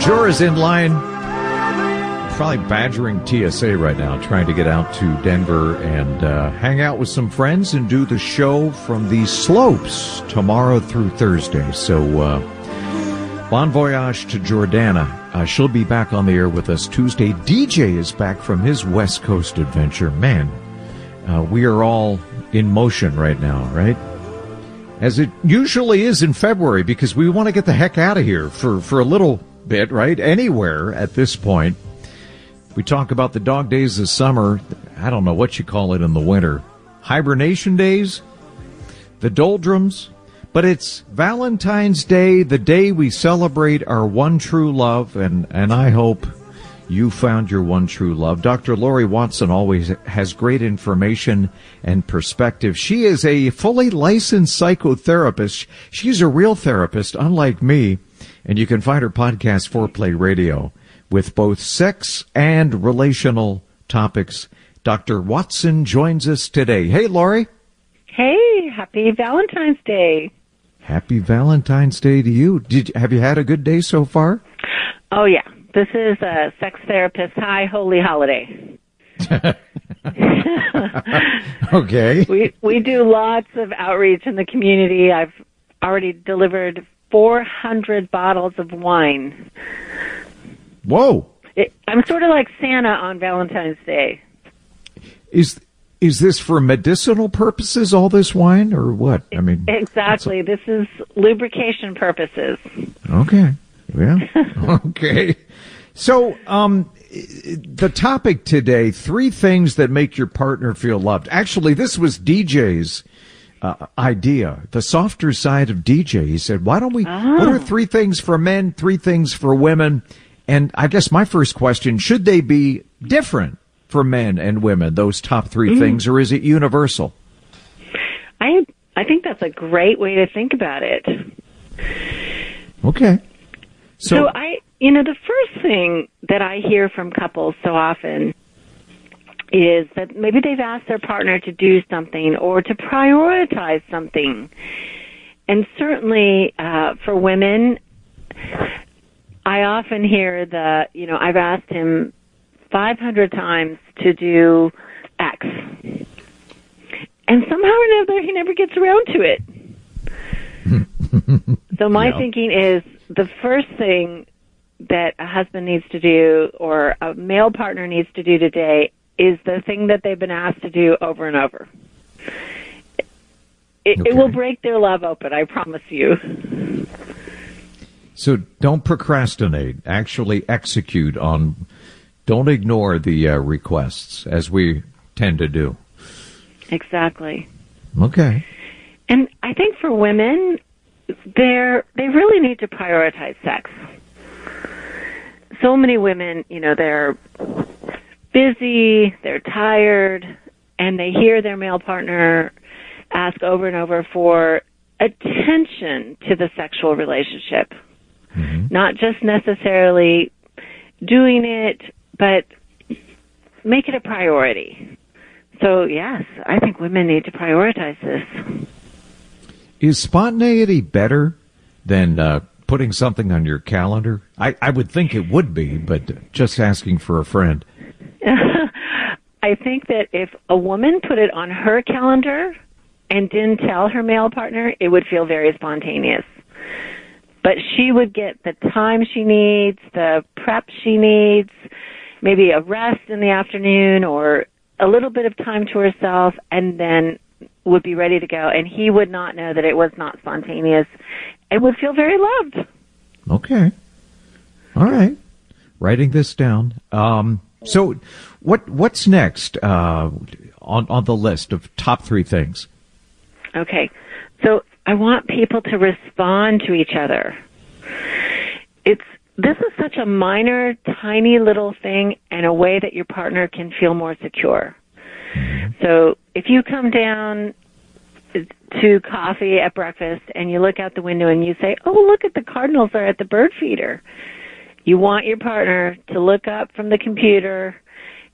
Jura's in line, probably badgering TSA right now, trying to get out to Denver and uh, hang out with some friends and do the show from the slopes tomorrow through Thursday. So, uh, bon voyage to Jordana. Uh, she'll be back on the air with us Tuesday. DJ is back from his West Coast adventure. Man, uh, we are all in motion right now, right? As it usually is in February because we want to get the heck out of here for, for a little bit, right? Anywhere at this point. We talk about the dog days of summer. I don't know what you call it in the winter. Hibernation days, the doldrums, but it's Valentine's Day, the day we celebrate our one true love, and, and I hope you found your one true love. Dr. Laurie Watson always has great information and perspective. She is a fully licensed psychotherapist. She's a real therapist, unlike me. And you can find her podcast, Foreplay Radio, with both sex and relational topics. Dr. Watson joins us today. Hey, Laurie. Hey, happy Valentine's Day. Happy Valentine's Day to you. Did have you had a good day so far? Oh yeah, this is a sex therapist high holy holiday. Okay. We we do lots of outreach in the community. I've already delivered 400 bottles of wine. Whoa. It, I'm sort of like Santa on Valentine's Day. Is is this for medicinal purposes? All this wine, or what? I mean, Exactly. This is lubrication purposes. okay, yeah, okay. So, um, the topic today: three things that make your partner feel loved. Actually, this was DJ's uh, idea. The softer side of DJ. He said, "Why don't we? What are three things for men? Three things for women?" And I guess my first question: Should they be different for men and women? Those top 3 things, or is it universal? I I think that's a great way to think about it. Okay. So, I, you know, the first thing that I hear from couples so often is that maybe they've asked their partner to do something or to prioritize something. And certainly, uh, for women, I often hear the, you know, I've asked him 500 times to do X. And somehow or another, he never gets around to it. so my Yeah. thinking is the first thing that a husband needs to do or a male partner needs to do today is the thing that they've been asked to do over and over. It, it will break their love open, I promise you. So don't procrastinate. Actually execute on. Don't ignore the uh, requests as we tend to do. Exactly. Okay. And I think for women, they're they really need to prioritize sex. So many women, you know, they're busy, they're tired, and they hear their male partner ask over and over for attention to the sexual relationship. Mm-hmm. Not just necessarily doing it, but make it a priority. So yes, I think women need to prioritize this. Is spontaneity better than uh, putting something on your calendar? I, I would think it would be, but just asking for a friend. I think that if a woman put it on her calendar and didn't tell her male partner, it would feel very spontaneous. But she would get the time she needs, the prep she needs, maybe a rest in the afternoon or a little bit of time to herself and then would be ready to go and he would not know that it was not spontaneous and would feel very loved. Okay. All right. Writing this down. Um, so what what's next uh, on on the list of top 3 things? Okay. So I want people to respond to each other. It's this is such a minor, tiny little thing and a way that your partner can feel more secure. So if you come down to coffee at breakfast and you look out the window and you say, "Oh, look at the cardinals are at the bird feeder." You want your partner to look up from the computer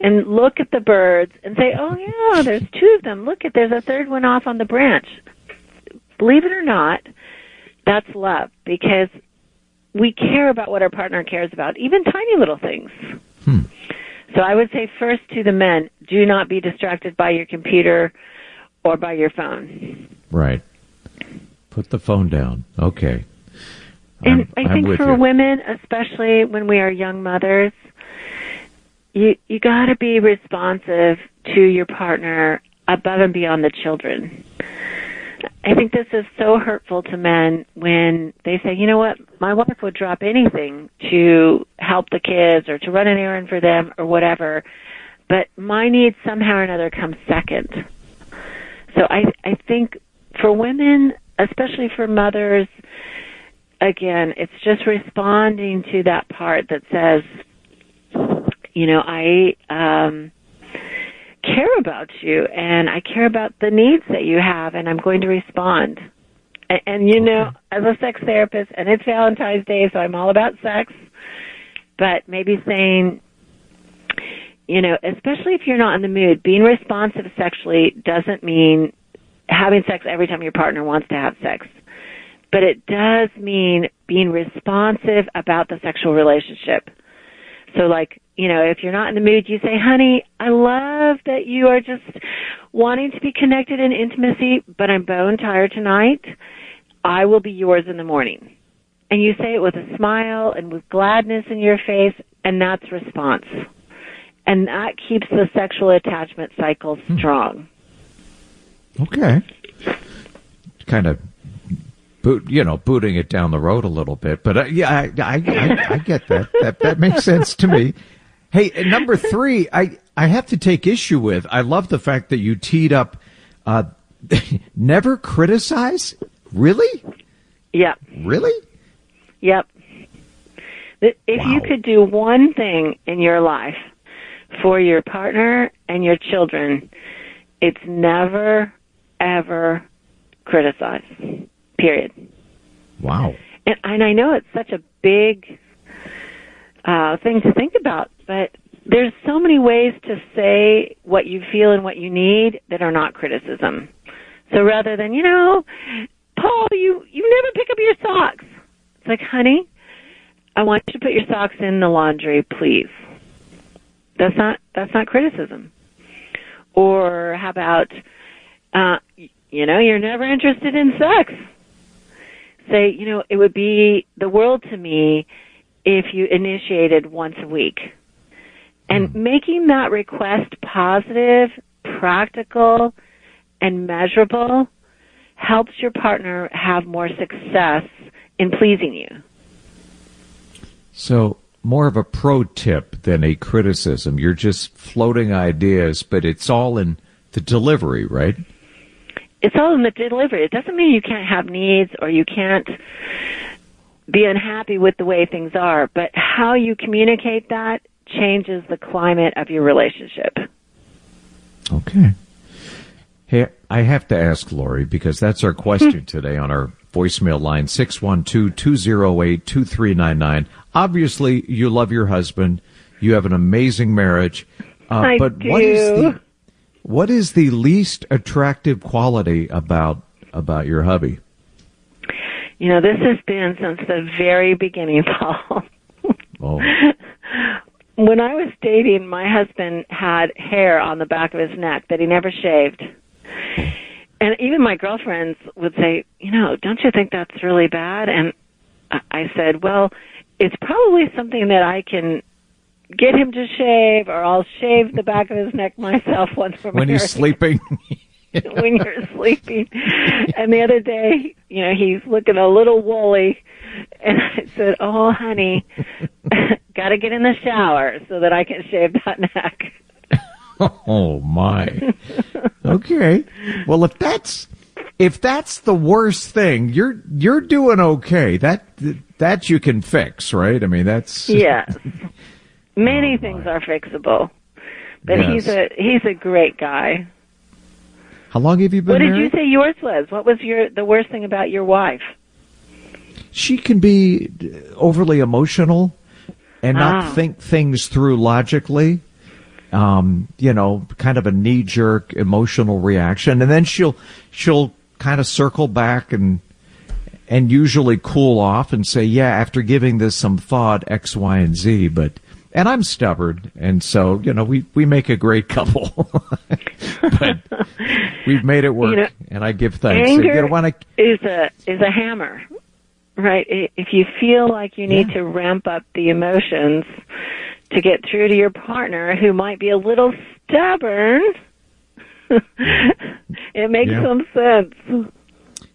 and look at the birds and say, "Oh yeah, there's two of them. Look at there's a third one off on the branch." Believe it or not, that's love because we care about what our partner cares about, even tiny little things. Hmm. So I would say first to the men, do not be distracted by your computer or by your phone. Right. Put the phone down. Okay. And I'm, I think for you. women, especially when we are young mothers, you you got to be responsive to your partner above and beyond the children. I think this is so hurtful to men when they say, you know what, my wife would drop anything to help the kids or to run an errand for them or whatever, but my needs somehow or another come second. So I I think for women, especially for mothers, again, it's just responding to that part that says, you know, I um care about you and I care about the needs that you have and I'm going to respond. And, and you know, as a sex therapist, and it's Valentine's Day, so I'm all about sex, but maybe saying, you know, especially if you're not in the mood, being responsive sexually doesn't mean having sex every time your partner wants to have sex. But it does mean being responsive about the sexual relationship. So like, you know, if you're not in the mood, you say, honey, I love that you are just wanting to be connected in intimacy, but I'm bone tired tonight. I will be yours in the morning. And you say it with a smile and with gladness in your face, and that's response. And that keeps the sexual attachment cycle hmm. strong. Okay. Kind of boot, you know, booting it down the road a little bit, but uh, yeah, I, I, I, I get that. That that makes sense to me. Hey, number three, I I have to take issue with. I love the fact that you teed up. Uh, never criticize. Really, Yep. really. Yep. If you could do one thing in your life for your partner and your children, it's never, ever criticize. Period. Wow. And, and I know it's such a big uh, thing to think about, but there's so many ways to say what you feel and what you need that are not criticism. So rather than, you know, Paul, you, you never pick up your socks. It's like, honey, I want you to put your socks in the laundry, please. That's not, that's not criticism. Or how about, uh, you know, you're never interested in sex. Say, you know, it would be the world to me if you initiated once a week. And hmm. making that request positive, practical, and measurable helps your partner have more success in pleasing you. So more of a pro tip than a criticism. You're just floating ideas, but it's all in the delivery, right? It's all in the delivery. It doesn't mean you can't have needs or you can't be unhappy with the way things are, but how you communicate that changes the climate of your relationship. Okay. Hey, I have to ask Laurie because that's our question today on our voicemail line 612-208-2399. Obviously, you love your husband. You have an amazing marriage. Uh, I but what is the what is the least attractive quality about about your hubby? You know, this has been since the very beginning, Paul. Oh, when I was dating, my husband had hair on the back of his neck that he never shaved. And even my girlfriends would say, you know, don't you think that's really bad? And I- I said, well, it's probably something that I can get him to shave, or I'll shave the back of his neck myself once we're when he's sleeping. when you're sleeping. And the other day, you know, he's looking a little woolly. And I said, Oh, honey, got to get in the shower so that I can shave that neck. oh my. Okay. Well, if that's if that's the worst thing, you're you're doing okay. That that you can fix, right? I mean, that's Yes. Many things are fixable. But Yes. he's a he's a great guy. How long have you been What did you say yours was? What was your the worst thing about your wife? she can be overly emotional and not Ah. think things through logically. Um, you know, kind of a knee jerk emotional reaction. And then she'll, she'll kind of circle back and, and usually cool off and say, yeah, after giving this some thought, X, Y, and Z, but, and I'm stubborn. And so, you know, we, we make a great couple, but we've made it work You know, and I give thanks. Anger you I, is a is a hammer, right? If you feel like you need to ramp up the emotions to get through to your partner, who might be a little stubborn, it makes Yeah. some sense.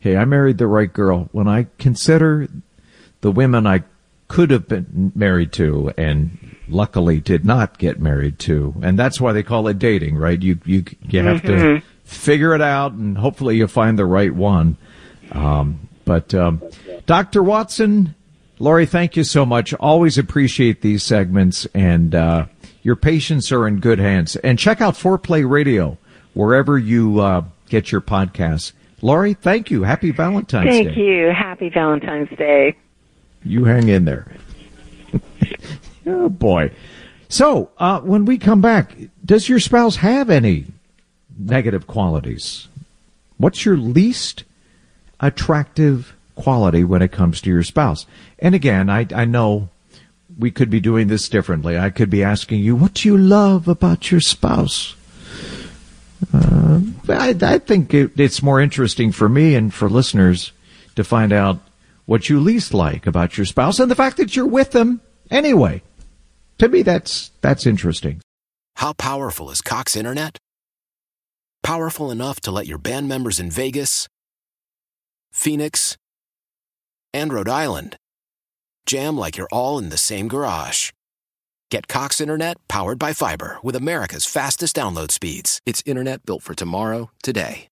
hey, I married the right girl. When I consider the women I could have been married to and luckily did not get married to, and that's why they call it dating, right? You you you have to figure it out, and hopefully you find the right one. Um, but um, Dr. Watson, Laurie, thank you so much. Always appreciate these segments, and uh, your patients are in good hands. And check out Foreplay Radio wherever you uh, get your podcasts. Laurie, thank you. Happy Valentine's Thank Day. you. Happy Valentine's Day. You hang in there. oh boy. So, uh, when we come back, does your spouse have any negative qualities? What's your least attractive quality when it comes to your spouse? And again, I, I know we could be doing this differently. I could be asking you, what do you love about your spouse? Uh, I, I think it, it's more interesting for me and for listeners to find out what you least like about your spouse and the fact that you're with them anyway. To me, that's that's interesting. How powerful is Cox Internet? Powerful enough to let your band members in Vegas, Phoenix, and Rhode Island jam like you're all in the same garage. Get Cox Internet powered by fiber with America's fastest download speeds. It's internet built for tomorrow, today.